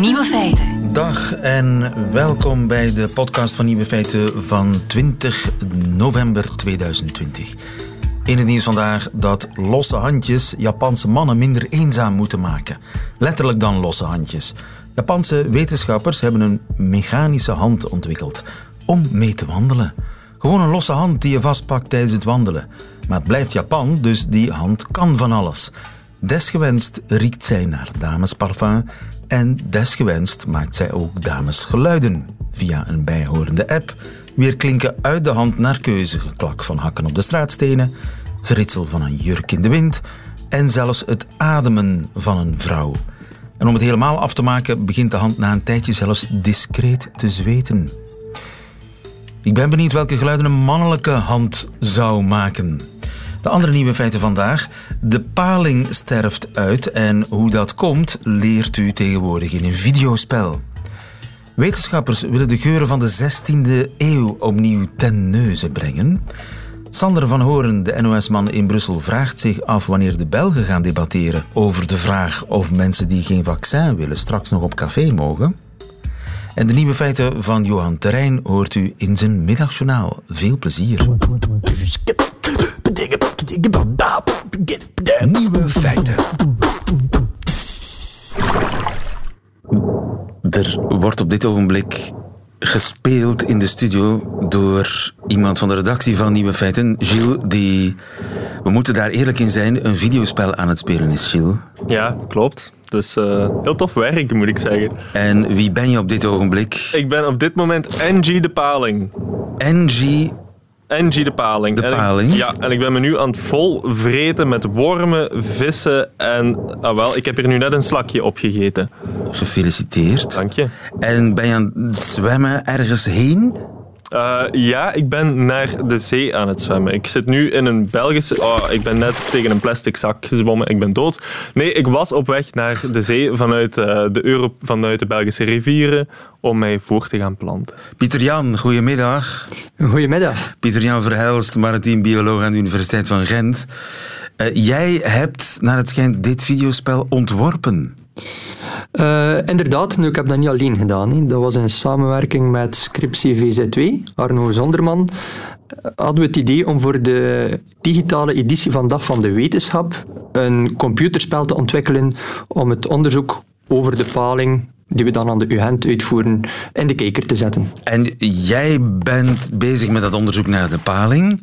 Nieuwe feiten. Dag en welkom bij de podcast van Nieuwe Feiten van 20 november 2020. In het nieuws vandaag dat losse handjes Japanse mannen minder eenzaam moeten maken. Letterlijk dan losse handjes. Japanse wetenschappers hebben een mechanische hand ontwikkeld om mee te wandelen. Gewoon een losse hand die je vastpakt tijdens het wandelen. Maar het blijft Japan, dus die hand kan van alles. Desgewenst riekt zij naar damesparfum en desgewenst maakt zij ook damesgeluiden. Via een bijhorende app weer klinken uit de hand naar keuze geklak van hakken op de straatstenen, geritsel van een jurk in de wind en zelfs het ademen van een vrouw. En om het helemaal af te maken begint de hand na een tijdje zelfs discreet te zweten. Ik ben benieuwd welke geluiden een mannelijke hand zou maken. De andere nieuwe feiten vandaag. De paling sterft uit en hoe dat komt leert u tegenwoordig in een videospel. Wetenschappers willen de geuren van de 16e eeuw opnieuw ten neuze brengen. Sander van Horen, de NOS-man in Brussel, vraagt zich af wanneer de Belgen gaan debatteren over de vraag of mensen die geen vaccin willen straks nog op café mogen. En de nieuwe feiten van Johan Terrein hoort u in zijn middagjournaal. Veel plezier. Nieuwe feiten. Er wordt op dit ogenblik gespeeld in de studio door iemand van de redactie van Nieuwe Feiten, Gilles, die, we moeten daar eerlijk in zijn, een videospel aan het spelen is, Gilles. Ja, klopt. Dus uh, heel tof werk, moet ik zeggen. En wie ben je op dit ogenblik? Ik ben op dit moment NG de Paling. NG NG de Paling. De Paling? ja, en ik ben me nu aan het vol vreten met wormen, vissen en... Ah wel, ik heb hier nu net een slakje opgegeten. Gefeliciteerd. Dank je. En ben je aan het zwemmen ergens heen? Uh, ja, ik ben naar de zee aan het zwemmen. Ik zit nu in een Belgische... Oh, ik ben net tegen een plastic zak gezwommen. Ik ben dood. Nee, ik was op weg naar de zee vanuit, uh, de, Euro vanuit de Belgische rivieren om mij voor te gaan planten. Pieter-Jan, goedemiddag. Goedemiddag. Pieter-Jan Verhelst, maritiem bioloog aan de Universiteit van Gent. Uh, jij hebt, naar het schijnt, dit videospel ontworpen. Uh, inderdaad, nu, ik heb dat niet alleen gedaan. Dat was in samenwerking met Scriptie VZ2, Arno Zonderman. Hadden we het idee om voor de digitale editie van Dag van de Wetenschap een computerspel te ontwikkelen om het onderzoek over de paling die we dan aan de UGent uitvoeren, in de kijker te zetten. En jij bent bezig met dat onderzoek naar de paling.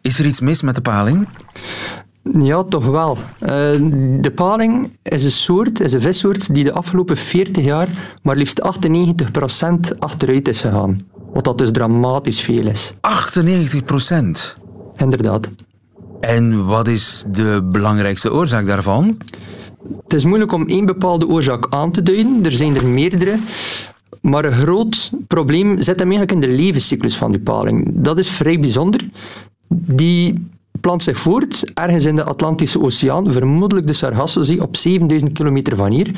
Is er iets mis met de paling? Ja, toch wel. Uh, de paling is een soort, is een vissoort die de afgelopen 40 jaar maar liefst 98% achteruit is gegaan. Wat dat dus dramatisch veel is. 98%? Inderdaad. En wat is de belangrijkste oorzaak daarvan? Het is moeilijk om één bepaalde oorzaak aan te duiden. Er zijn er meerdere. Maar een groot probleem zit hem eigenlijk in de levenscyclus van die paling. Dat is vrij bijzonder. Die plant zich voort ergens in de Atlantische Oceaan, vermoedelijk de Sargassozee, op 7000 kilometer van hier.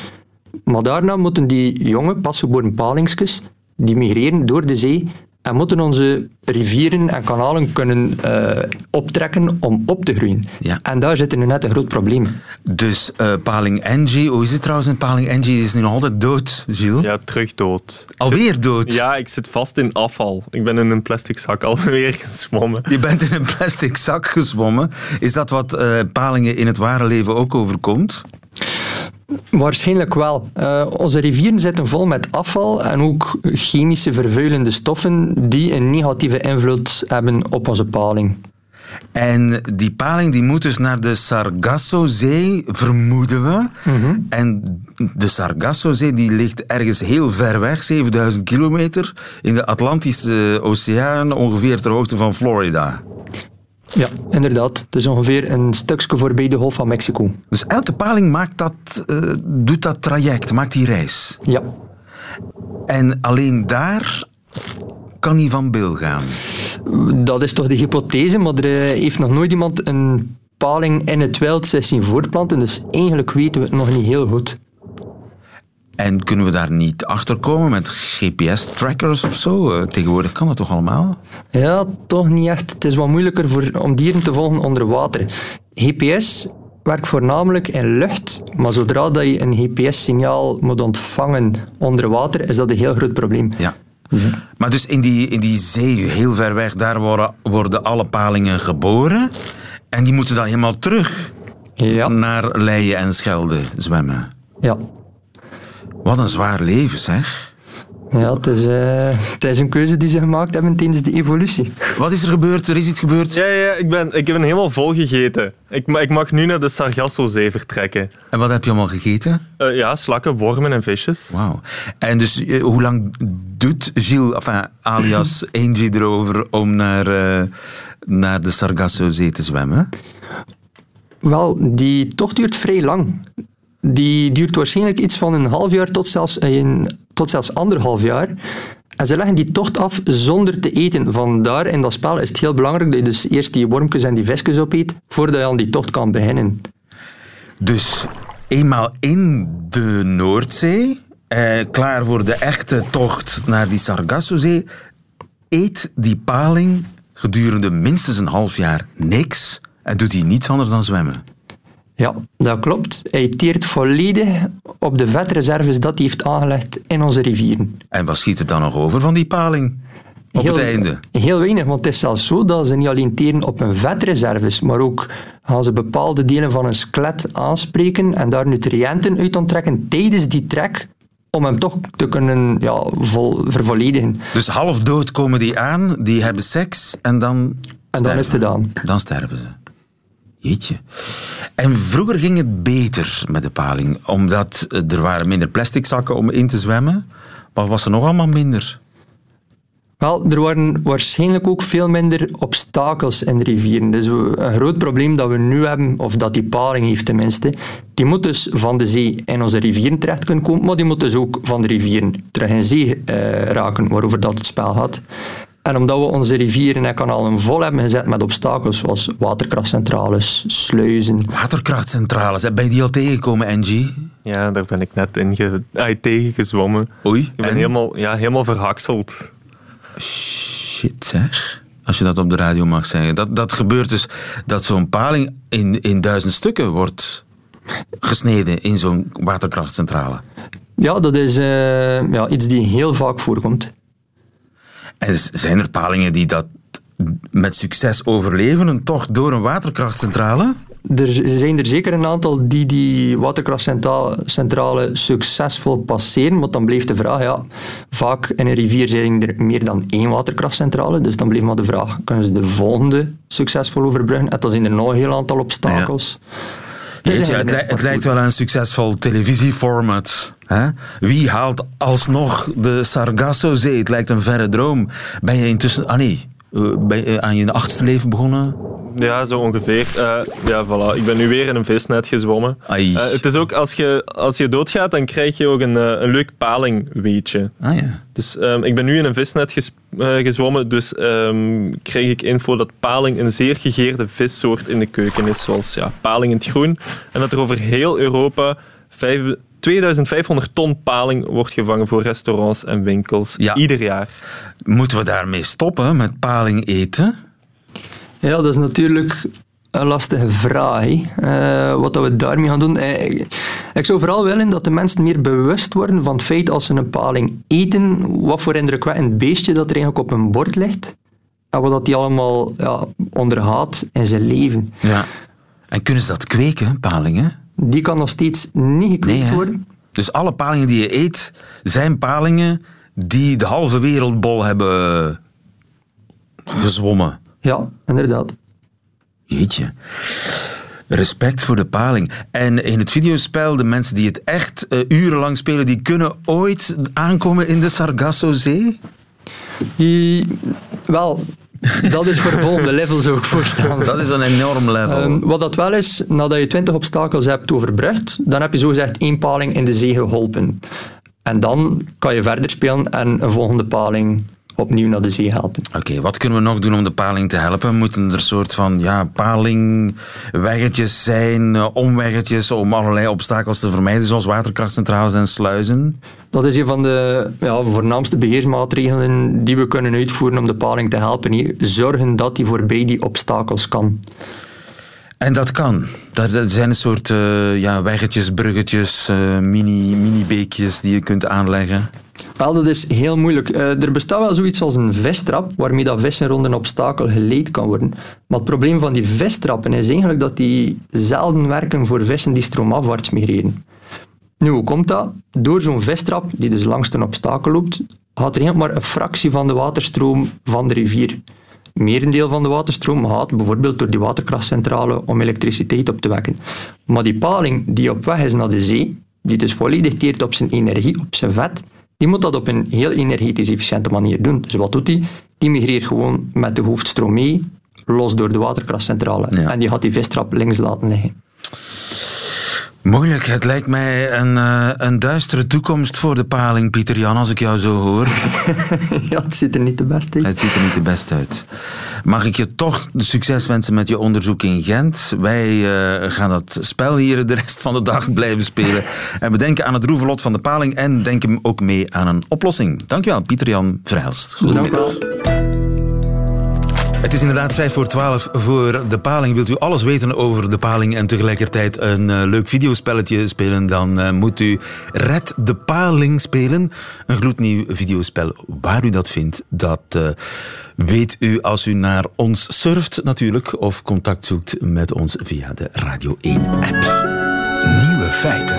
Maar daarna moeten die jonge, pasgeboren palingsjes, die migreren door de zee en moeten onze rivieren en kanalen kunnen uh, optrekken om op te groeien. Ja. En daar zit er net een groot probleem. Dus uh, paling Angie, hoe is het trouwens een paling Angie? Is nu nog altijd dood, Gilles? Ja, terug dood. Alweer zit, dood? Ja, ik zit vast in afval. Ik ben in een plastic zak alweer gezwommen. Je bent in een plastic zak gezwommen. Is dat wat uh, palingen in het ware leven ook overkomt? Waarschijnlijk wel. Uh, onze rivieren zitten vol met afval en ook chemische vervuilende stoffen die een negatieve invloed hebben op onze paling. En die paling die moet dus naar de Sargassozee, vermoeden we. Mm -hmm. En de Sargassozee die ligt ergens heel ver weg, 7000 kilometer, in de Atlantische Oceaan, ongeveer ter hoogte van Florida. Ja, inderdaad. Het is ongeveer een stukje voorbij de Golf van Mexico. Dus elke paling maakt dat, uh, doet dat traject, maakt die reis? Ja. En alleen daar kan hij van bil gaan? Dat is toch de hypothese, maar er heeft nog nooit iemand een paling in het wild zien voortplanten, dus eigenlijk weten we het nog niet heel goed. En kunnen we daar niet achter komen met GPS-trackers of zo? Uh, tegenwoordig kan dat toch allemaal? Ja, toch niet echt. Het is wat moeilijker voor, om dieren te volgen onder water. GPS werkt voornamelijk in lucht, maar zodra dat je een GPS-signaal moet ontvangen onder water, is dat een heel groot probleem. Ja. Maar dus in die, in die zee, heel ver weg, daar worden, worden alle palingen geboren. En die moeten dan helemaal terug Ja, naar Leien en Schelde zwemmen. ja. Wat een zwaar leven, zeg. ja het, is, eh, het is een keuze die ze gemaakt hebben tijdens de evolutie. Wat is er gebeurd? Er is iets gebeurd. Ja, ja ik, ben, ik ben helemaal vol gegeten. Ik, ma- ik mag nu naar de Sargassozee vertrekken. En wat heb je allemaal gegeten? Eh, ja, slakken, wormen en visjes. Wauw. En dus eh, hoe lang doet Gilles, enfin, alias Angie, erover om naar, naar de Sargassozee te zwemmen? Wel, die tocht duurt vrij lang. Die duurt waarschijnlijk iets van een half jaar tot zelfs, een, tot zelfs anderhalf jaar. En ze leggen die tocht af zonder te eten. Vandaar in dat spel is het heel belangrijk dat je dus eerst die wormpjes en die visjes opeet, voordat je aan die tocht kan beginnen. Dus eenmaal in de Noordzee, eh, klaar voor de echte tocht naar die Sargassozee, eet die paling gedurende minstens een half jaar niks en doet hij niets anders dan zwemmen. Ja, dat klopt. Hij teert volledig op de vetreserves dat hij heeft aangelegd in onze rivieren. En wat schiet er dan nog over van die paling? Op heel, het einde. Heel weinig, want het is zelfs zo dat ze niet alleen teren op hun vetreserves, maar ook gaan ze bepaalde delen van een skelet aanspreken en daar nutriënten uit onttrekken tijdens die trek, om hem toch te kunnen ja, vol, vervolledigen. Dus half dood komen die aan, die hebben seks en dan. En dan sterven. is het gedaan. Dan sterven ze. En vroeger ging het beter met de paling, omdat er waren minder plastic zakken om in te zwemmen. Wat was er nog allemaal minder? Wel, er waren waarschijnlijk ook veel minder obstakels in de rivieren. Dus een groot probleem dat we nu hebben, of dat die paling heeft tenminste, die moet dus van de zee in onze rivieren terecht kunnen komen, maar die moet dus ook van de rivieren terug in zee eh, raken, waarover dat het spel gaat. En omdat we onze rivieren en kanalen vol hebben gezet met obstakels, zoals waterkrachtcentrales, sluizen, Waterkrachtcentrales, ben je die al tegengekomen, Angie? Ja, daar ben ik net in ge, tegen gezwommen. Oei. Ik ben en? helemaal, ja, helemaal verhakseld. Shit zeg. Als je dat op de radio mag zeggen. Dat, dat gebeurt dus dat zo'n paling in, in duizend stukken wordt gesneden in zo'n waterkrachtcentrale. Ja, dat is eh, ja, iets die heel vaak voorkomt. En zijn er palingen die dat met succes overleven, een tocht door een waterkrachtcentrale? Er zijn er zeker een aantal die die waterkrachtcentrale succesvol passeren, maar dan blijft de vraag, ja, vaak in een rivier zijn er meer dan één waterkrachtcentrale, dus dan blijft maar de vraag, kunnen ze de volgende succesvol overbruggen? En dan zijn er nog een heel aantal obstakels. Het, li- is het lijkt wel een succesvol televisieformat. Hè? Wie haalt alsnog de Sargassozee? Het lijkt een verre droom. Ben je intussen... Ah nee, eh, je aan je achtste leven begonnen? Ja, zo ongeveer. Eh, ja, voilà. Ik ben nu weer in een visnet gezwommen. Eh, het is ook, als je, als je doodgaat, dan krijg je ook een, eh, een leuk palingweetje. Ah ja. Dus ehm, ik ben nu in een visnet ges- eh, gezwommen, dus ehm, krijg ik info dat paling een zeer gegeerde vissoort in de keuken is, zoals ja, paling in het groen. En dat er over heel Europa vijf- 2500 ton paling wordt gevangen voor restaurants en winkels Ja. ieder jaar. Moeten we daarmee stoppen met paling eten? Ja, dat is natuurlijk een lastige vraag. Eh, wat dat we daarmee gaan doen. Eh, ik- ik zou vooral willen dat de mensen meer bewust worden van het feit als ze een paling eten, wat voor indrukwekkend beestje dat er eigenlijk op hun bord ligt. En wat dat die allemaal ja, ondergaat in zijn leven. Ja. En kunnen ze dat kweken, palingen? Die kan nog steeds niet gekweekt Nee, worden. Dus alle palingen die je eet, zijn palingen die de halve wereldbol hebben gezwommen. Ja, inderdaad. Jeetje. Respect voor de paling. En in het videospel, de mensen die het echt eh, urenlang spelen, die kunnen ooit aankomen in de Sargassozee? Die, wel, dat is voor de volgende level, zou ik voorstellen. Dat is een enorm level. Ehm, wat dat wel is, nadat je 20 obstakels hebt overbrugd, dan heb je zogezegd één paling in de zee geholpen. En dan kan je verder spelen en een volgende paling opnieuw naar de zee helpen. Oké, wat kunnen we nog doen om de paling te helpen? Moeten er soort van ja, palingweggetjes zijn, eh, omweggetjes om allerlei obstakels te vermijden, zoals waterkrachtcentrales en sluizen? Dat is een van de ja, voornaamste beheersmaatregelen die we kunnen uitvoeren om de paling te helpen. Zorgen dat die voorbij die obstakels kan. En dat kan. Er zijn een soort uh, ja, weggetjes, bruggetjes, uh, mini, mini-beekjes die je kunt aanleggen. Wel, dat is heel moeilijk. Uh, er bestaat wel zoiets als een vesttrap, waarmee dat vissen rond een obstakel geleid kan worden. Maar het probleem van die vesttrappen is eigenlijk dat die zelden werken voor vissen die stroomafwaarts migreren. Nu, hoe komt dat? Door zo'n vesttrap, die dus langs een obstakel loopt, gaat er helemaal maar een fractie van de waterstroom van de rivier merendeel van de waterstroom gaat bijvoorbeeld door die waterkrachtcentrale om elektriciteit op te wekken. Maar die paling die op weg is naar de zee, die dus volledig teert op zijn energie, op zijn vet, die moet dat op een heel energetisch efficiënte manier doen. Dus wat doet hij? Die migreert gewoon met de hoofdstroom mee, los door de waterkrachtcentrale. En die gaat die vistrap links laten liggen. Moeilijk. Het lijkt mij een, uh, een duistere toekomst voor de paling, Pieter Jan, als ik jou zo hoor. ja, het ziet er niet de best uit. Het ziet er niet de best uit. Mag ik je toch succes wensen met je onderzoek in Gent? Wij uh, gaan dat spel hier de rest van de dag blijven spelen. En we denken aan het roevelot van de paling en denken ook mee aan een oplossing. Dankjewel, Pieter Jan Vrijhelst. Dank wel. Het is inderdaad 5 voor 12 voor de paling. Wilt u alles weten over de paling en tegelijkertijd een uh, leuk videospelletje spelen, dan uh, moet u Red de Paling spelen. Een gloednieuw videospel. Waar u dat vindt, dat uh, weet u als u naar ons surft natuurlijk of contact zoekt met ons via de Radio 1-app. Nieuwe feiten.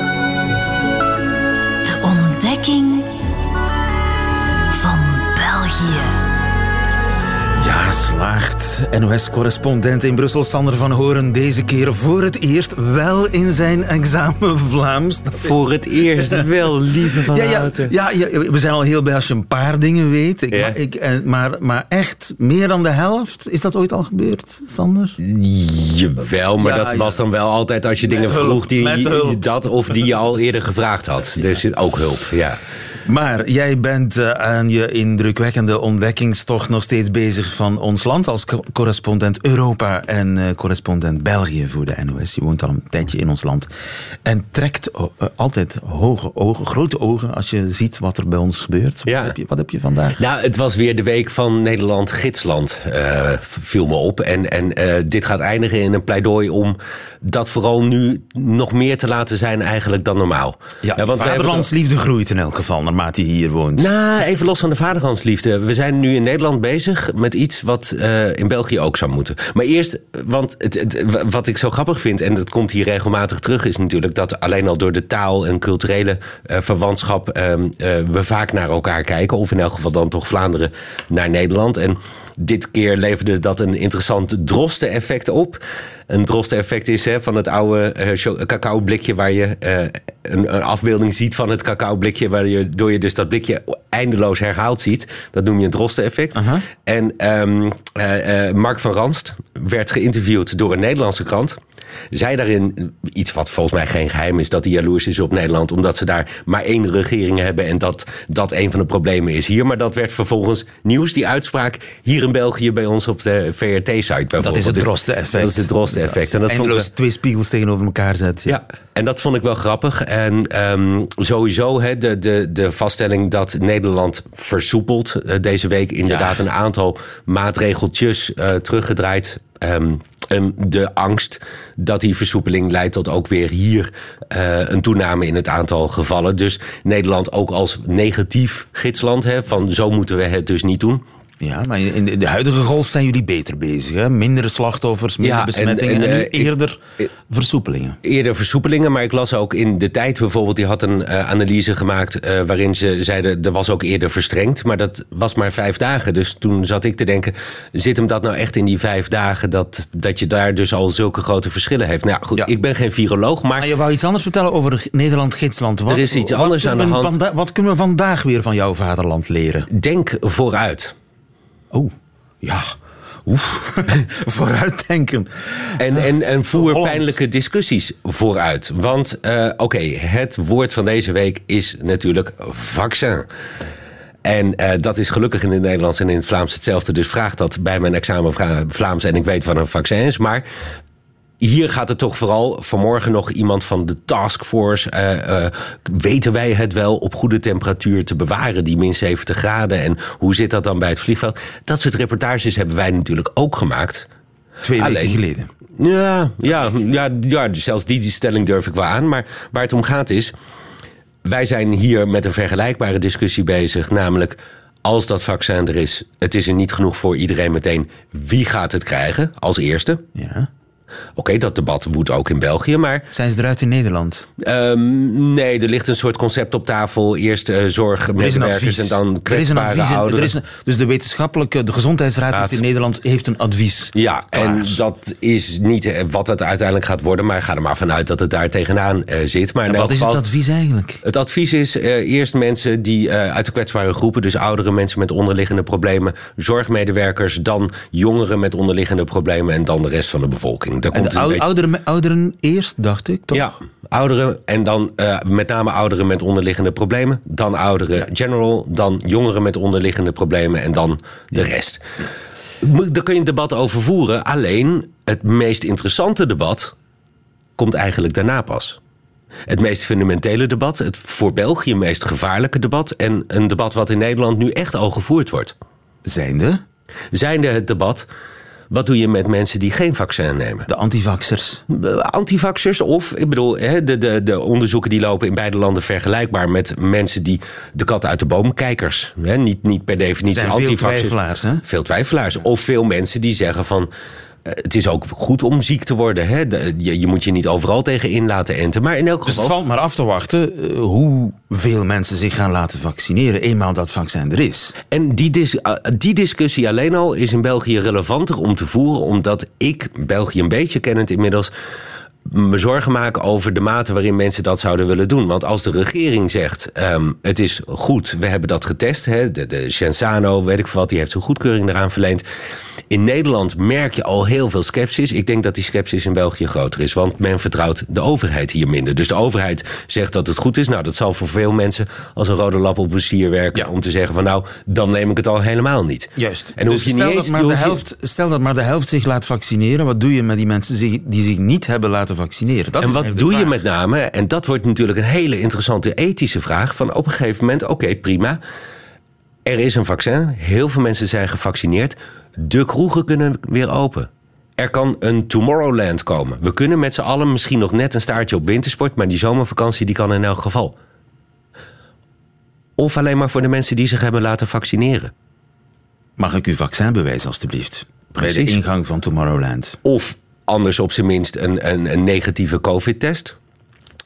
De ontdekking Ja, slaagt NOS-correspondent in Brussel, Sander van Horen, deze keer voor het eerst wel in zijn examen Vlaams. voor het eerst wel, lieve Van ja, ja, ja, ja, we zijn al heel blij als je een paar dingen weet. Ik, eh, maar, maar echt, meer dan de helft, is dat ooit al gebeurd, Sander? Jawel, maar dat was dan wel altijd als je dingen vroeg die dat of die je al eerder gevraagd had. Dus ook hulp, ja. Maar jij bent uh, aan je indrukwekkende ontdekkingstocht nog steeds bezig van ons land als correspondent Europa en uh, correspondent België voor de NOS. Je woont al een tijdje in ons land en trekt uh, altijd hoge ogen, grote ogen als je ziet wat er bij ons gebeurt. Ja. Wat, heb je, wat heb je vandaag? Nou, het was weer de week van Nederland gidsland, viel me op. En, en dit gaat eindigen in een pleidooi om dat vooral nu nog meer te laten zijn eigenlijk dan normaal. Ja, ja want vaderlandsliefde groeit in elk geval naarmate hier woont. Nou, even los van de vaderlandsliefde. We zijn nu in Nederland bezig met iets wat uh, in België ook zou moeten. Maar eerst, want het, wat ik zo grappig vind, en dat komt hier regelmatig terug, is natuurlijk dat alleen al door de taal en culturele uh, verwantschap uh, we vaak naar elkaar kijken. Of in elk geval dan toch Vlaanderen naar Nederland. En dit keer leverde dat een interessant drosten-effect op. Een drosten-effect is hè, van het oude uh, cacao-blikje... waar je uh, een, een, afbeelding ziet van het cacao-blikje... waardoor je dus dat blikje eindeloos herhaald ziet. Dat noem je een drosten-effect. Uh -huh. En um, uh, Mark van Ranst werd geïnterviewd door een Nederlandse krant... Zij daarin iets wat volgens mij geen geheim is, dat hij jaloers is op Nederland, omdat ze daar maar één regering hebben en dat dat een van de problemen is hier. Maar dat werd vervolgens nieuws, die uitspraak hier in België bij ons op de VRT-site. Dat is het droste-effect. Dat is het droste-effect. En dat Eindeloos vond ik, twee spiegels tegenover elkaar zetten. Ja. en dat vond ik wel grappig. En um, sowieso he, de, de, de vaststelling dat Nederland versoepelt uh, deze week inderdaad ja. een aantal maatregeltjes uh, teruggedraaid. Um, Um, de angst dat die versoepeling leidt tot ook weer hier uh, een toename in het aantal gevallen. Dus Nederland ook als negatief gidsland, hè, van zo moeten we het dus niet doen. Ja, maar in de huidige golf zijn jullie beter bezig. Hè? Mindere slachtoffers, minder ja, besmettingen en, en, en eerder ik, versoepelingen. Eerder versoepelingen, maar ik las ook in de tijd bijvoorbeeld... die had een uh, analyse gemaakt uh, waarin ze zeiden... er was ook eerder verstrengd, maar dat was maar vijf dagen. Dus toen zat ik te denken, zit hem dat nou echt in die vijf dagen... dat, dat je daar dus al zulke grote verschillen heeft? Nou goed, ja. ik ben geen viroloog, maar... Maar je wou iets anders vertellen over Nederland-Gidsland. Er is iets anders aan de hand. wat kunnen we vandaag weer van jouw vaderland leren? Denk vooruit. Oh, ja. Oef, vooruitdenken. En, en, en voer Hollands. pijnlijke discussies vooruit. Want, uh, oké, okay, het woord van deze week is natuurlijk vaccin. En uh, dat is gelukkig in het Nederlands en in het Vlaams hetzelfde. Dus vraag dat bij mijn examen Vlaams en ik weet wat een vaccin is. Maar hier gaat het toch vooral vanmorgen nog iemand van de taskforce. Uh, uh, weten wij het wel op goede temperatuur te bewaren, die min 70 graden? En hoe zit dat dan bij het vliegveld? Dat soort reportages hebben wij natuurlijk ook gemaakt. Twee weken Alleen- geleden. Ja, ja, ja, ja, zelfs die, die stelling durf ik wel aan. Maar waar het om gaat is... wij zijn hier met een vergelijkbare discussie bezig. Namelijk, als dat vaccin er is... het is er niet genoeg voor iedereen meteen. Wie gaat het krijgen als eerste? Ja. Oké, dat debat woedt ook in België, maar... Zijn ze eruit in Nederland? ehm, nee, er ligt een soort concept op tafel. Eerst eh, Er zorgmedewerkers en dan er is een kwetsbare advies. Er is een- dus de wetenschappelijke, de gezondheidsraad Raad. in Nederland heeft een advies. Ja, Klaar. en dat is niet eh, wat het uiteindelijk gaat worden... maar ga er maar vanuit dat het daar tegenaan eh, zit. Maar En wat is het advies eigenlijk? Het advies is eerst mensen die uit de kwetsbare groepen, dus oudere mensen met onderliggende problemen, zorgmedewerkers, dan jongeren met onderliggende problemen en dan de rest van de bevolking. Daar En de beetje- ouderen, eerst, dacht ik, toch? Ja, ouderen en dan eh, met name ouderen met onderliggende problemen, dan ouderen general, dan jongeren met onderliggende problemen en dan de rest. Daar kun je een debat over voeren, alleen het meest interessante debat komt eigenlijk daarna pas. Het meest fundamentele debat, het voor België meest gevaarlijke debat en een debat wat in Nederland nu echt al gevoerd wordt. Zijnde Zijnde het debat, wat doe je met mensen die geen vaccin nemen? de antivaxers. antivaxers of, ik bedoel, hè, de, de, de onderzoeken die lopen in beide landen vergelijkbaar met mensen die de kat uit de boom kijkers. Hè, niet, niet per definitie zijn veel antivaxers. twijfelaars, hè? Veel twijfelaars. Of veel mensen die zeggen van. Eh, Het is ook goed om ziek te worden. Hè? Je, je moet je niet overal tegen in laten enten. Maar in elk Dus het geval. valt maar af te wachten eh, hoeveel mensen zich gaan laten vaccineren, eenmaal dat vaccin er is. En die, dis- eh, die discussie alleen al is in België relevanter om te voeren, omdat ik, België een beetje kennend inmiddels, me zorgen maak over de mate waarin mensen dat zouden willen doen. Want als de regering zegt, ehm, het is goed, we hebben dat getest, hè, de, de Gensano, weet ik veel wat, die heeft zijn goedkeuring eraan verleend. In Nederland merk je al heel veel sceptisch. Ik denk dat die sceptisch in België groter is, want men vertrouwt de overheid hier minder. Dus de overheid zegt dat het goed is. Nou, dat zal voor veel mensen als een rode lap op een sier werken Ja. om te zeggen van nou, dan neem ik het al helemaal niet. Juist. En hoef Dus je stel, niet dat eens... maar de je- helft, stel dat maar de helft zich laat vaccineren. Wat doe je met die mensen die zich niet hebben laten vaccineren? Dat En wat doe je met name, en dat wordt natuurlijk een hele interessante ethische vraag, van op een gegeven moment, oké, prima. Er is een vaccin, heel veel mensen zijn gevaccineerd. De kroegen kunnen weer open. Er kan een Tomorrowland komen. We kunnen met z'n allen misschien nog net een staartje op wintersport, maar die zomervakantie die kan in elk geval. Of alleen maar voor de mensen die zich hebben laten vaccineren. Mag ik uw vaccin bewijzen, alstublieft? Bij de ingang van Tomorrowland. Of anders op zijn minst een, een, een negatieve COVID-test.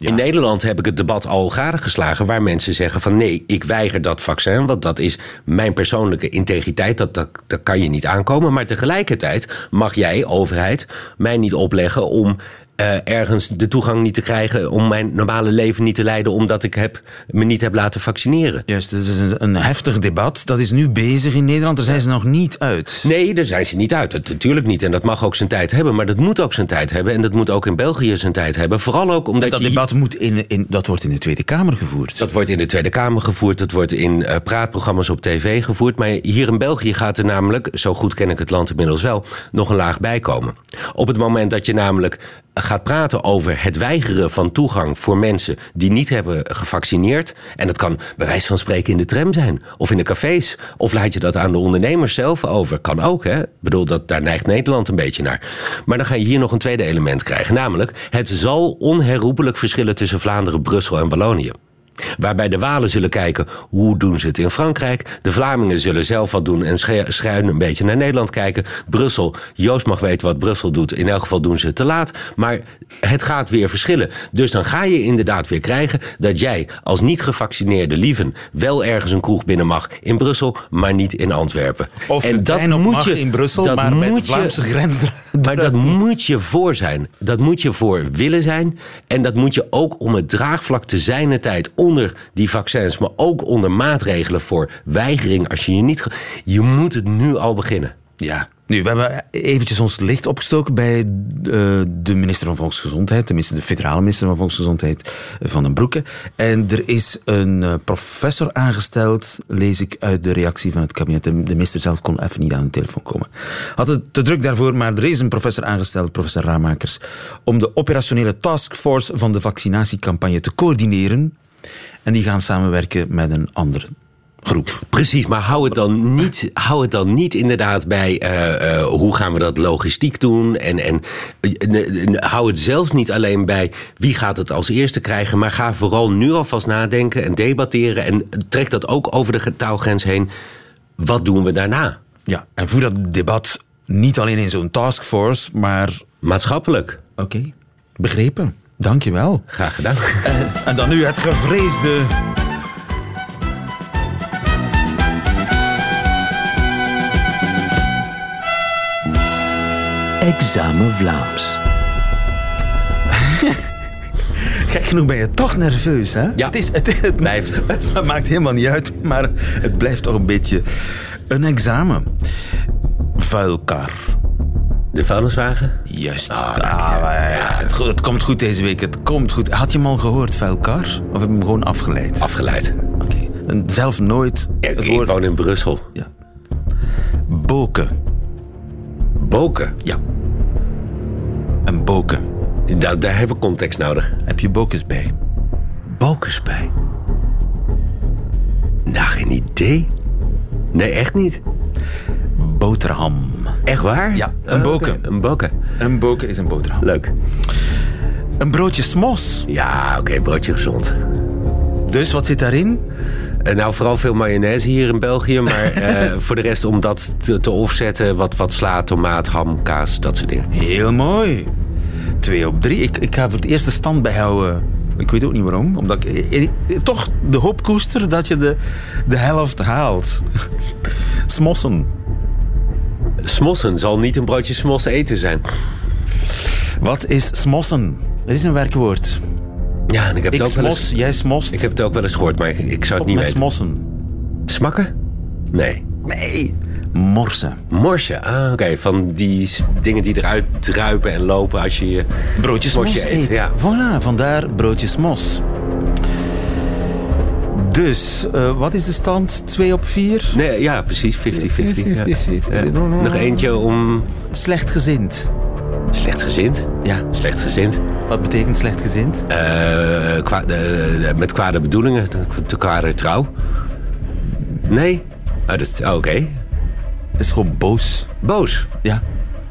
In Nederland heb ik het debat al gadegeslagen waar mensen zeggen van nee, ik weiger dat vaccin, want dat is mijn persoonlijke integriteit, dat, dat, dat kan je niet aankomen. Maar tegelijkertijd mag jij, overheid, mij niet opleggen om eh, ergens de toegang niet te krijgen, om mijn normale leven niet te leiden, omdat ik heb, me niet heb laten vaccineren. Juist, het is een, een heftig debat. Dat is nu bezig in Nederland. Daar zijn ze nog niet uit. Nee, daar zijn ze niet uit. Dat, natuurlijk niet. En dat mag ook zijn tijd hebben. Maar dat moet ook zijn tijd hebben. En dat moet ook in België zijn tijd hebben. Vooral ook omdat Dat je... debat moet in, in, dat wordt in de Tweede Kamer gevoerd. Dat wordt in de Tweede Kamer gevoerd. Dat wordt in eh, praatprogramma's op tv gevoerd. Maar hier in België gaat er namelijk, zo goed ken ik het land inmiddels wel, nog een laag bij komen. Op het moment dat je namelijk gaat praten over het weigeren van toegang voor mensen die niet hebben gevaccineerd. En dat kan bij wijze van spreken in de tram zijn. Of in de cafés. Of laat je dat aan de ondernemers zelf over. Kan ook, hè. Ik bedoel, dat, daar neigt Nederland een beetje naar. Maar dan ga je hier nog een tweede element krijgen. Namelijk, het zal onherroepelijk verschillen tussen Vlaanderen, Brussel en Wallonië. Waarbij de Walen zullen kijken hoe doen ze het in Frankrijk. De Vlamingen zullen zelf wat doen en schuin een beetje naar Nederland kijken. Brussel, Joost mag weten wat Brussel doet. In elk geval doen ze het te laat. Maar het gaat weer verschillen. Dus dan ga je inderdaad weer krijgen dat jij als niet gevaccineerde lieven wel ergens een kroeg binnen mag in Brussel, maar niet in Antwerpen. Of en dat mag in Brussel, dat maar de moet je- Vlaamse grens... maar dat moet je voor zijn. Dat moet je voor willen zijn. En dat moet je ook om het draagvlak te zijner tijd onder die vaccins, maar ook onder maatregelen voor weigering als je je niet. Je moet het nu al beginnen. Ja, nu, we hebben eventjes ons licht opgestoken bij eh, de minister van Volksgezondheid, tenminste de federale minister van Volksgezondheid, eh, Van den Broeke. En er is een eh, professor aangesteld, lees ik uit de reactie van het kabinet. De, minister zelf kon even niet aan de telefoon komen. Had het te druk daarvoor, maar er is een professor aangesteld, professor Ramakers, om de operationele taskforce van de vaccinatiecampagne te coördineren. En die gaan samenwerken met een andere groep. Precies, maar hou het dan niet, hou het dan niet inderdaad bij eh, eh, hoe gaan we dat logistiek doen. En, en eh, hou het zelfs niet alleen bij wie gaat het als eerste krijgen. Maar ga vooral nu alvast nadenken en debatteren. En trek dat ook over de taalgrens heen. Wat doen we daarna? Ja, en voer dat debat niet alleen in zo'n taskforce, maar... Maatschappelijk. Oké, begrepen. Dank je wel. Graag gedaan. En dan nu het gevreesde... Examen Vlaams. Gek genoeg ben je toch nerveus, hè? Ja. Het, is, het, het Blijft. Het maakt helemaal niet uit, maar het blijft toch een beetje een examen. Vuilkar. De vuilniswagen? Juist. Ah. Ah, maar ja, het, het komt goed deze week. Het komt goed. Had je hem al gehoord, vuilkar? Of heb je hem gewoon afgeleid? Afgeleid. Oké. En Zelf nooit Ja, het ik woord... woon in Brussel. Ja. Boken. Boken. Ja. Een boken. Daar, daar heb ik context nodig. Heb je bokens bij? Bokens bij. Nou, geen idee. Nee, echt niet. Boterham. Echt waar? Ja, een Ah, boken. Een boken. Een boken is een boterham. Leuk. Een broodje smos. Ja, oké, broodje gezond. Dus wat zit daarin? Eh, nou, vooral veel mayonaise hier in België. Maar eh, voor de rest om dat te, te offsetten, wat, wat sla, tomaat, ham, kaas, dat soort dingen. Heel mooi. Twee op drie. Ik, ik ga voor het eerste stand bijhouden. Ik weet ook niet waarom. Omdat ik eh, eh, toch de hoop koester dat je de, de helft haalt. Smossen. Smossen zal niet een broodje smos eten zijn. Wat is smossen? Dat is een werkwoord. Ja, en ik heb, Ik het ook wel smos, eens, jij smost. ik heb het ook wel eens gehoord, maar ik, ik zou het niet met weten. smossen. Smakken? Nee. Nee. Morsen. Morsen, ah, oké. Van die dingen die eruit druipen en lopen als je je Broodjes smosje mos eet. eet. Ja. Voilà, vandaar broodjes mos. Dus, eh, wat is de stand? 2 op 4? Nee, ja, precies. 50-50. ja. 50-50. Ja. Nog eentje om Slechtgezind. slechtgezind. Ja, Slechtgezind. wat betekent slechtgezind? Kwa- eh, met kwade bedoelingen, te, kwade trouw. Nee? Ah, dat is, oh, oké. Het is gewoon boos. Boos. Ja,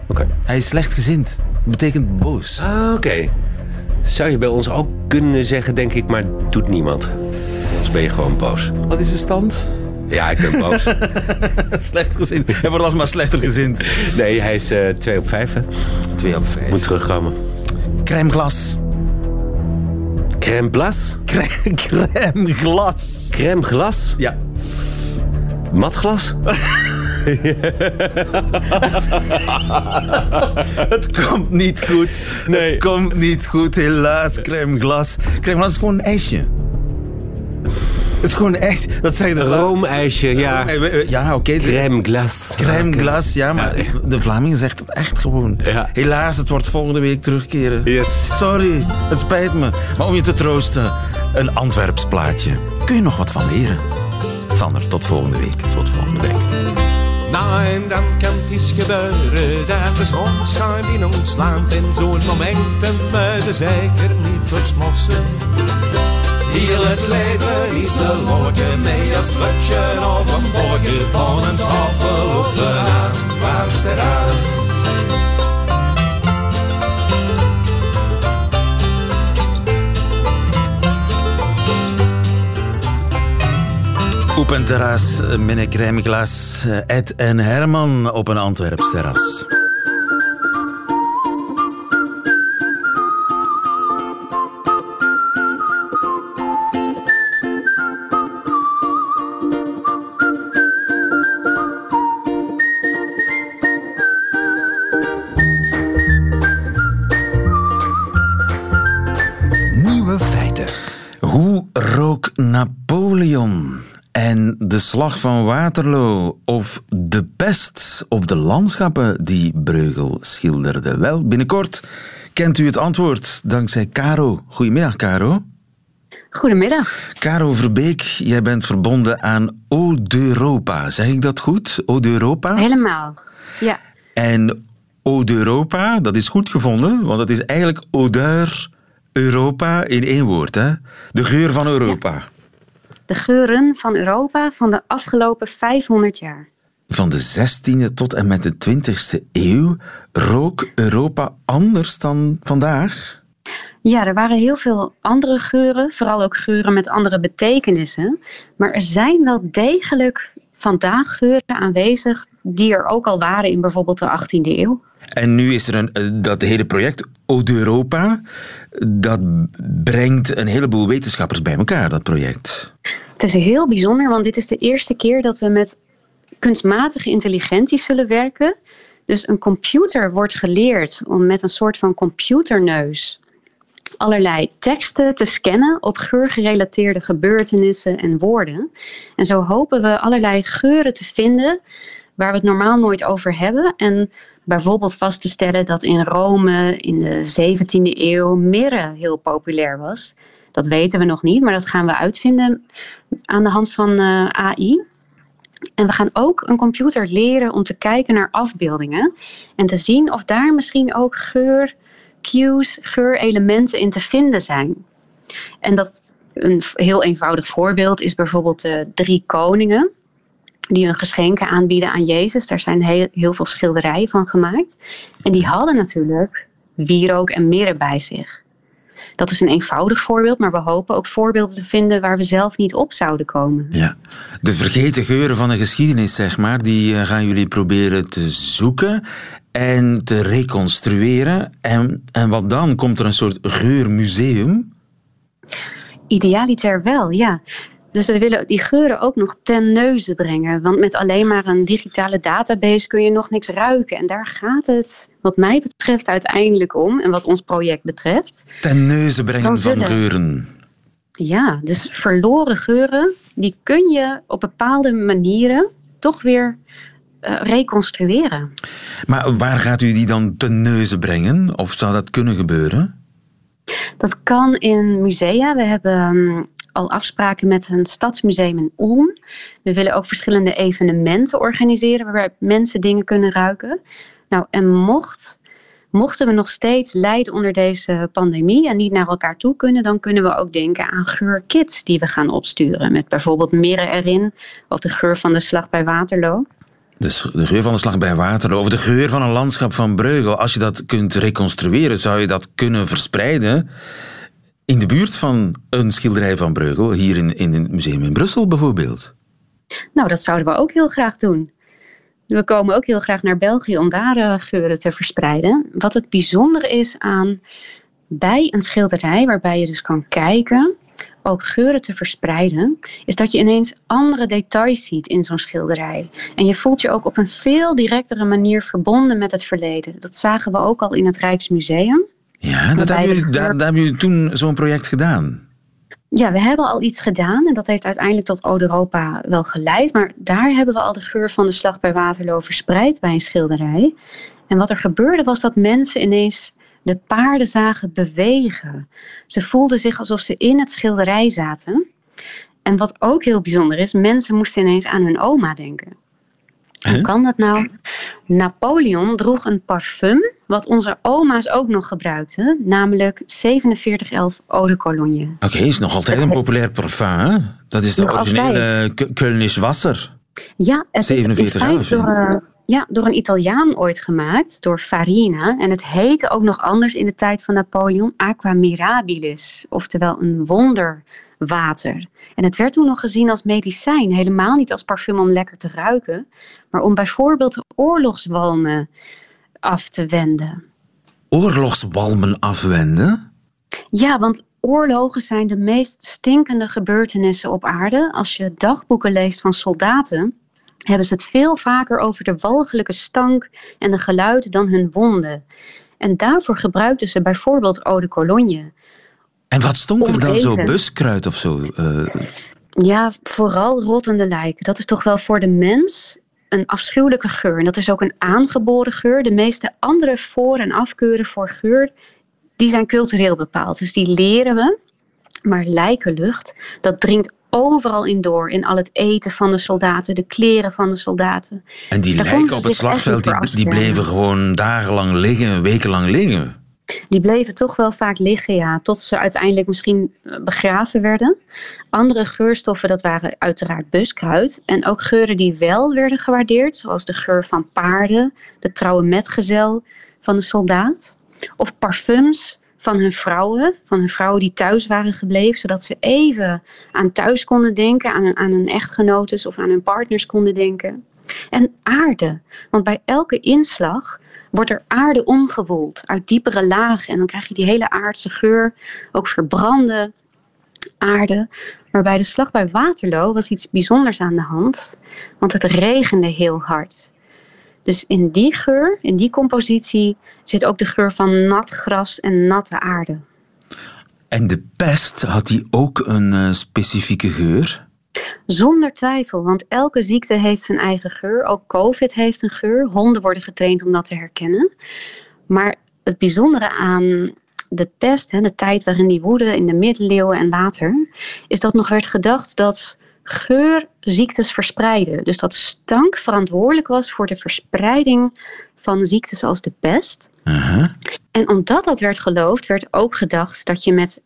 Oké. hij is slechtgezind. Dat betekent boos. Ah, oké. Zou je bij ons ook kunnen zeggen, denk ik, maar doet niemand. Ben je gewoon boos. Wat is de stand? Ja, ik ben boos. Slechtgezind. Hij wordt alsmaar slechter gezind. nee, hij is eh 2 op 5, hè. 2 op 5. Moet terugkomen. Crème glas. Crème glas? Crème, crème glas. Crème glas? Ja. Matglas? Het komt niet goed. Nee. Het komt niet goed, helaas. Crème glas. Crème glas is gewoon een ijsje. Het is gewoon ijsje. Dat zeg je de Roomijsje, ja. Ja, oké. de- Crème glas. Crème glas, ja, maar de Vlamingen zegt het echt gewoon. Ja. Helaas, het wordt volgende week terugkeren. Yes. Sorry, het spijt me. Maar om je te troosten, een Antwerps plaatje. Kun je nog wat van leren? Sander, tot volgende week. Tot volgende week. Nou, en dan kan het gebeuren dat de zon schijnt in ons land. En zo'n momenten moet je zeker niet versmossen. Heel het leven is een loodje met een flutje of een bolletje een tafel op een Antwerpsterras. Op een terras eh, een crèmeglas. eh, Ed en Herman op een Antwerps terras. Hoe rook Napoleon? En de slag van Waterloo of de pest of de landschappen die Breugel schilderde? Wel, binnenkort kent u het antwoord dankzij Caro. Goedemiddag, Caro. Goedemiddag. Caro Verbeek, jij bent verbonden aan Ode-Europa. Zeg ik dat goed? Ode-Europa? Helemaal. Ja, En Ode-Europa, dat is goed gevonden, want dat is eigenlijk odeur Europa in één woord. Hè? De geur van Europa. De geuren van Europa van de afgelopen 500 jaar. Van de 16e tot en met de 20e eeuw rook Europa anders dan vandaag? Ja, er waren heel veel andere geuren, vooral ook geuren met andere betekenissen. Maar er zijn wel degelijk vandaag geuren aanwezig die er ook al waren in bijvoorbeeld de 18e eeuw. En nu is er een, eh, dat hele project Eau d'Europa. Dat brengt een heleboel wetenschappers bij elkaar, dat project. Het is heel bijzonder, want dit is de eerste keer dat we met kunstmatige intelligentie zullen werken. Dus een computer wordt geleerd om met een soort van computerneus allerlei teksten te scannen op geurgerelateerde gebeurtenissen en woorden. En zo hopen we allerlei geuren te vinden waar we het normaal nooit over hebben. En bijvoorbeeld vast te stellen dat in Rome in de 17e eeuw mirre heel populair was. Dat weten we nog niet, maar dat gaan we uitvinden aan de hand van eh, AI. En we gaan ook een computer leren om te kijken naar afbeeldingen en te zien of daar misschien ook geur, cues, geurelementen in te vinden zijn. En dat een heel eenvoudig voorbeeld is bijvoorbeeld de drie koningen die hun geschenken aanbieden aan Jezus. Daar zijn heel, heel veel schilderijen van gemaakt. En die hadden natuurlijk wierook en mirre bij zich. Dat is een eenvoudig voorbeeld, maar we hopen ook voorbeelden te vinden waar we zelf niet op zouden komen. Ja, de vergeten geuren van de geschiedenis, zeg maar, die eh, gaan jullie proberen te zoeken en te reconstrueren. En, en wat dan? Komt er een soort geurmuseum? Idealiter wel, ja. Dus we willen die geuren ook nog ten neuze brengen. Want met alleen maar een digitale database kun je nog niks ruiken. En daar gaat het, wat mij betreft, uiteindelijk om. En wat ons project betreft. Ten neuze brengen van geuren. Ja, dus verloren geuren, die kun je op bepaalde manieren toch weer uh, reconstrueren. Maar waar gaat u die dan ten neuze brengen? Of zou dat kunnen gebeuren? Dat kan in musea. We hebben um, al afspraken met een stadsmuseum in Ulm. We willen ook verschillende evenementen organiseren waarbij mensen dingen kunnen ruiken. Nou, en mocht, mochten we nog steeds lijden onder deze pandemie en niet naar elkaar toe kunnen, dan kunnen we ook denken aan geurkits die we gaan opsturen. Met bijvoorbeeld mirren erin of de geur van de slag bij Waterloo. Dus de geur van de slag bij Waterloo of de geur van een landschap van Breugel. Als je dat kunt reconstrueren, zou je dat kunnen verspreiden in de buurt van een schilderij van Breugel, hier in, in het museum in Brussel bijvoorbeeld? Nou, dat zouden we ook heel graag doen. We komen ook heel graag naar België om daar uh, geuren te verspreiden. Wat het bijzondere is aan bij een schilderij, waarbij je dus kan kijken, ook geuren te verspreiden, is dat je ineens andere details ziet in zo'n schilderij. En je voelt je ook op een veel directere manier verbonden met het verleden. Dat zagen we ook al in het Rijksmuseum. Ja, dat hebben jullie, daar, daar hebben jullie toen zo'n project gedaan. Ja, we hebben al iets gedaan en dat heeft uiteindelijk tot Ode-Europa wel geleid. Maar daar hebben we al de geur van de slag bij Waterloo verspreid bij een schilderij. En wat er gebeurde was dat mensen ineens de paarden zagen bewegen. Ze voelden zich alsof ze in het schilderij zaten. En wat ook heel bijzonder is, mensen moesten ineens aan hun oma denken. Hoe kan dat nou? Napoleon droeg een parfum wat onze oma's ook nog gebruikten, namelijk 4711 Eau de Cologne. Oké, is nog altijd een populair parfum, hè? Dat is de originele Kölnisch Wasser. Ja, het 4711. is door, uh, ja, door een Italiaan ooit gemaakt, door Farina. En het heette ook nog anders in de tijd van Napoleon Aqua Mirabilis, oftewel een wonder water. En het werd toen nog gezien als medicijn, helemaal niet als parfum om lekker te ruiken, maar om bijvoorbeeld de oorlogswalmen af te wenden. Oorlogswalmen afwenden? Ja, want oorlogen zijn de meest stinkende gebeurtenissen op aarde. Als je dagboeken leest van soldaten, hebben ze het veel vaker over de walgelijke stank en de geluiden dan hun wonden. En daarvoor gebruikten ze bijvoorbeeld eau de cologne. En wat stonk er dan zo? Buskruid of zo? Uh... Ja, vooral rottende lijken. Dat is toch wel voor de mens een afschuwelijke geur. En dat is ook een aangeboren geur. De meeste andere voor- en afkeuren voor geur, die zijn cultureel bepaald. Dus die leren we. Maar lijkenlucht, dat dringt overal in door. In al het eten van de soldaten, de kleren van de soldaten. En die lijken op het slagveld, die, die bleven gewoon dagenlang liggen, wekenlang liggen. Die bleven toch wel vaak liggen, ja, tot ze uiteindelijk misschien eh, begraven werden. Andere geurstoffen, dat waren uiteraard buskruid. En ook geuren die wel werden gewaardeerd, zoals de geur van paarden, de trouwe metgezel van de soldaat. Of parfums van hun vrouwen, van hun vrouwen die thuis waren gebleven, zodat ze even aan thuis konden denken, aan aan hun echtgenotes of aan hun partners konden denken. En aarde, want bij elke inslag wordt er aarde omgewoeld uit diepere lagen en dan krijg je die hele aardse geur, ook verbrande aarde. Maar bij de slag bij Waterloo was iets bijzonders aan de hand, want het regende heel hard. Dus in die geur, in die compositie, zit ook de geur van nat gras en natte aarde. En de pest, had die ook een uh, specifieke geur? Zonder twijfel, want elke ziekte heeft zijn eigen geur. Ook COVID heeft een geur. Honden worden getraind om dat te herkennen. Maar het bijzondere aan de pest, de tijd waarin die woedde in de middeleeuwen en later, is dat nog werd gedacht dat geur ziektes verspreiden. Dus dat stank verantwoordelijk was voor de verspreiding van ziektes als de pest. En omdat dat werd geloofd, werd ook gedacht dat je met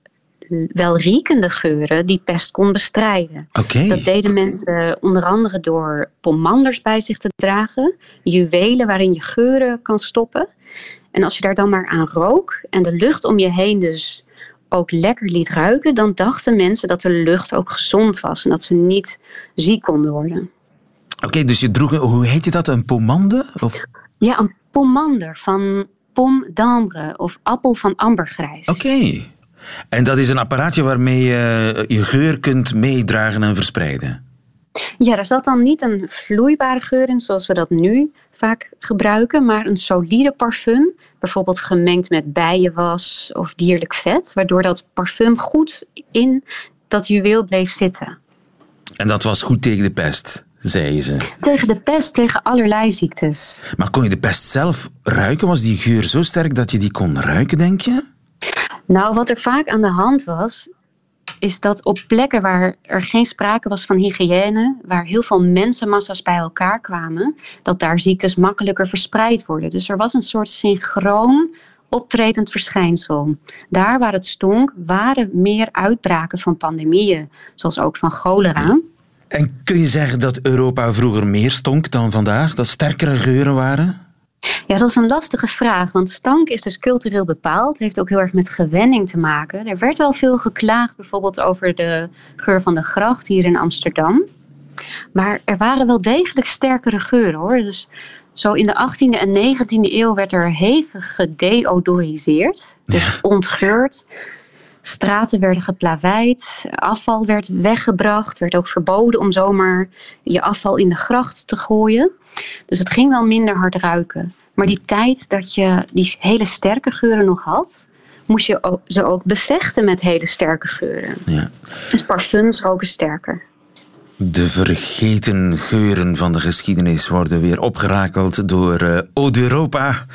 welriekende geuren die pest kon bestrijden. Okay. Dat deden mensen onder andere door pomanders bij zich te dragen, juwelen waarin je geuren kan stoppen. En als je daar dan maar aan rook en de lucht om je heen dus ook lekker liet ruiken, dan dachten mensen dat de lucht ook gezond was en dat ze niet ziek konden worden. Oké, dus je droeg, hoe heet je dat, een pomande? Of? Ja, een pomander van pom d'ambre of appel van ambergrijs. Oké. En dat is een apparaatje waarmee je je geur kunt meedragen en verspreiden? Ja, er zat dan niet een vloeibare geur in zoals we dat nu vaak gebruiken, maar een solide parfum, bijvoorbeeld gemengd met bijenwas of dierlijk vet, waardoor dat parfum goed in dat juweel bleef zitten. En dat was goed tegen de pest, zeiden ze. Tegen de pest, tegen allerlei ziektes. Maar kon je de pest zelf ruiken? Was die geur zo sterk dat je die kon ruiken, denk je? Nou, wat er vaak aan de hand was, is dat op plekken waar er geen sprake was van hygiëne, waar heel veel mensenmassa's bij elkaar kwamen, dat daar ziektes makkelijker verspreid worden. Dus er was een soort synchroon optredend verschijnsel. Daar waar het stonk, waren meer uitbraken van pandemieën, zoals ook van cholera. En kun je zeggen dat Europa vroeger meer stonk dan vandaag? Dat sterkere geuren waren? Ja, dat is een lastige vraag, want stank is dus cultureel bepaald. heeft ook heel erg met gewenning te maken. Er werd wel veel geklaagd, bijvoorbeeld over de geur van de gracht hier in Amsterdam. Maar er waren wel degelijk sterkere geuren hoor. Dus zo in de 18e en 19e eeuw werd er hevig gedeodoriseerd, dus ontgeurd. Straten werden geplaveid, afval werd weggebracht, werd ook verboden om zomaar je afval in de gracht te gooien. Dus het ging wel minder hard ruiken. Maar die tijd dat je die hele sterke geuren nog had, moest je ook, ze ook bevechten met hele sterke geuren. Ja. Dus parfums roken sterker. De vergeten geuren van de geschiedenis worden weer opgerakeld door uh, Ode Europa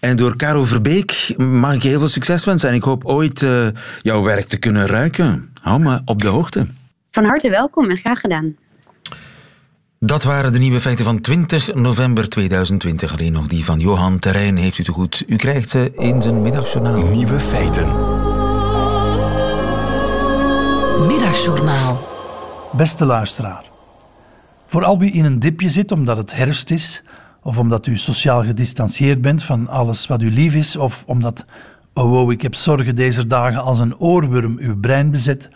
en door Caro Verbeek. Mag ik je heel veel succes wensen en ik hoop ooit uh, jouw werk te kunnen ruiken. Hou me op de hoogte. Van harte welkom en graag gedaan. Dat waren de nieuwe feiten van 20 november 2020. Alleen nog die van Johan Terrein heeft u te goed. U krijgt ze in zijn middagjournaal. Nieuwe feiten. Middagjournaal. Beste luisteraar. Voor al wie in een dipje zit omdat het herfst is, of omdat u sociaal gedistanceerd bent van alles wat u lief is, of omdat, oh wow, ik heb zorgen deze dagen als een oorworm uw brein bezet,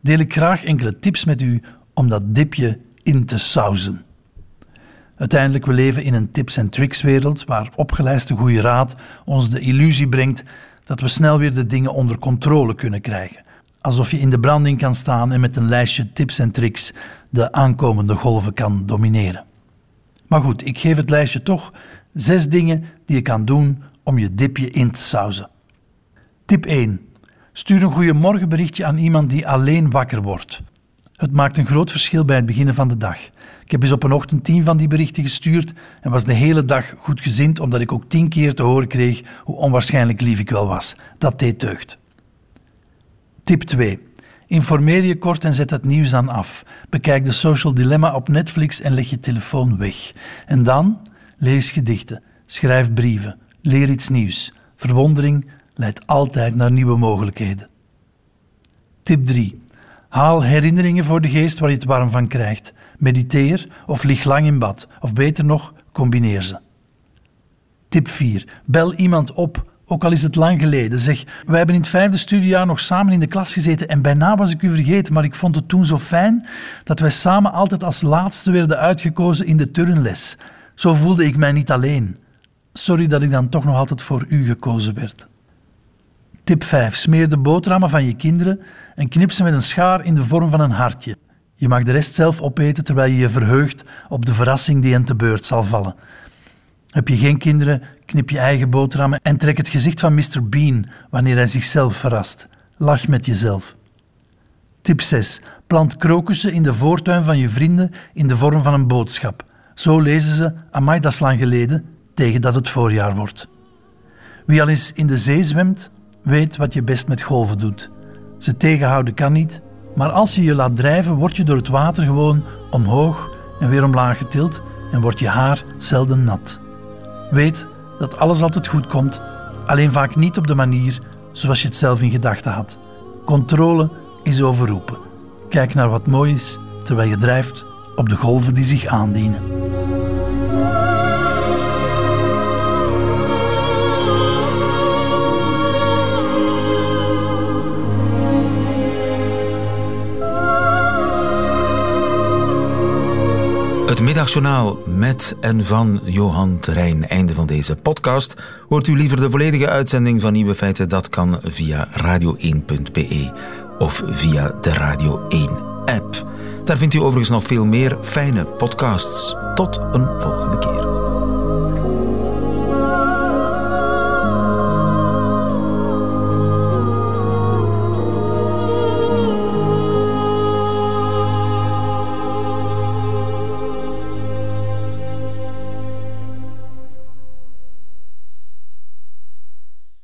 deel ik graag enkele tips met u om dat dipje in te sauzen. Uiteindelijk, we leven in een tips- en tricks-wereld waar opgeleiste goede raad ons de illusie brengt dat we snel weer de dingen onder controle kunnen krijgen. Alsof je in de branding kan staan en met een lijstje tips en tricks de aankomende golven kan domineren. Maar goed, ik geef het lijstje toch zes dingen die je kan doen om je dipje in te sauzen. Tip 1. Stuur een goeiemorgenberichtje aan iemand die alleen wakker wordt. Het maakt een groot verschil bij het beginnen van de dag. Ik heb eens op een ochtend tien van die berichten gestuurd en was de hele dag goed gezind omdat ik ook tien keer te horen kreeg hoe onwaarschijnlijk lief ik wel was. Dat deed deugd. Tip 2. Informeer je kort en zet het nieuws dan af. Bekijk de Social Dilemma op Netflix en leg je telefoon weg. En dan lees gedichten, schrijf brieven, leer iets nieuws. Verwondering leidt altijd naar nieuwe mogelijkheden. Tip 3. Haal herinneringen voor de geest waar je het warm van krijgt. Mediteer of lig lang in bad. Of beter nog, combineer ze. Tip 4. Bel iemand op, ook al is het lang geleden. Zeg, wij hebben in het vijfde studiejaar nog samen in de klas gezeten en bijna was ik u vergeten, maar ik vond het toen zo fijn dat wij samen altijd als laatste werden uitgekozen in de turnles. Zo voelde ik mij niet alleen. Sorry dat ik dan toch nog altijd voor u gekozen werd. Tip 5. Smeer de boterhammen van je kinderen en knip ze met een schaar in de vorm van een hartje. Je mag de rest zelf opeten terwijl je je verheugt op de verrassing die hen te beurt zal vallen. Heb je geen kinderen, knip je eigen boterhammen en trek het gezicht van Mr. Bean wanneer hij zichzelf verrast. Lach met jezelf. Tip 6. Plant krokussen in de voortuin van je vrienden in de vorm van een boodschap. Zo lezen ze, amai dat is lang geleden, tegen dat het voorjaar wordt. Wie al eens in de zee zwemt, weet wat je best met golven doet. Ze tegenhouden kan niet, maar als je je laat drijven, word je door het water gewoon omhoog en weer omlaag getild en wordt je haar zelden nat. Weet dat alles altijd goed komt, alleen vaak niet op de manier zoals je het zelf in gedachten had. Controle is overroepen. Kijk naar wat mooi is terwijl je drijft op de golven die zich aandienen. Het middagjournaal met en van Johan Terrein. Einde van deze podcast. Hoort u liever de volledige uitzending van Nieuwe Feiten? Dat kan via radio1.be of via de Radio 1-app. Daar vindt u overigens nog veel meer fijne podcasts. Tot een volgende keer.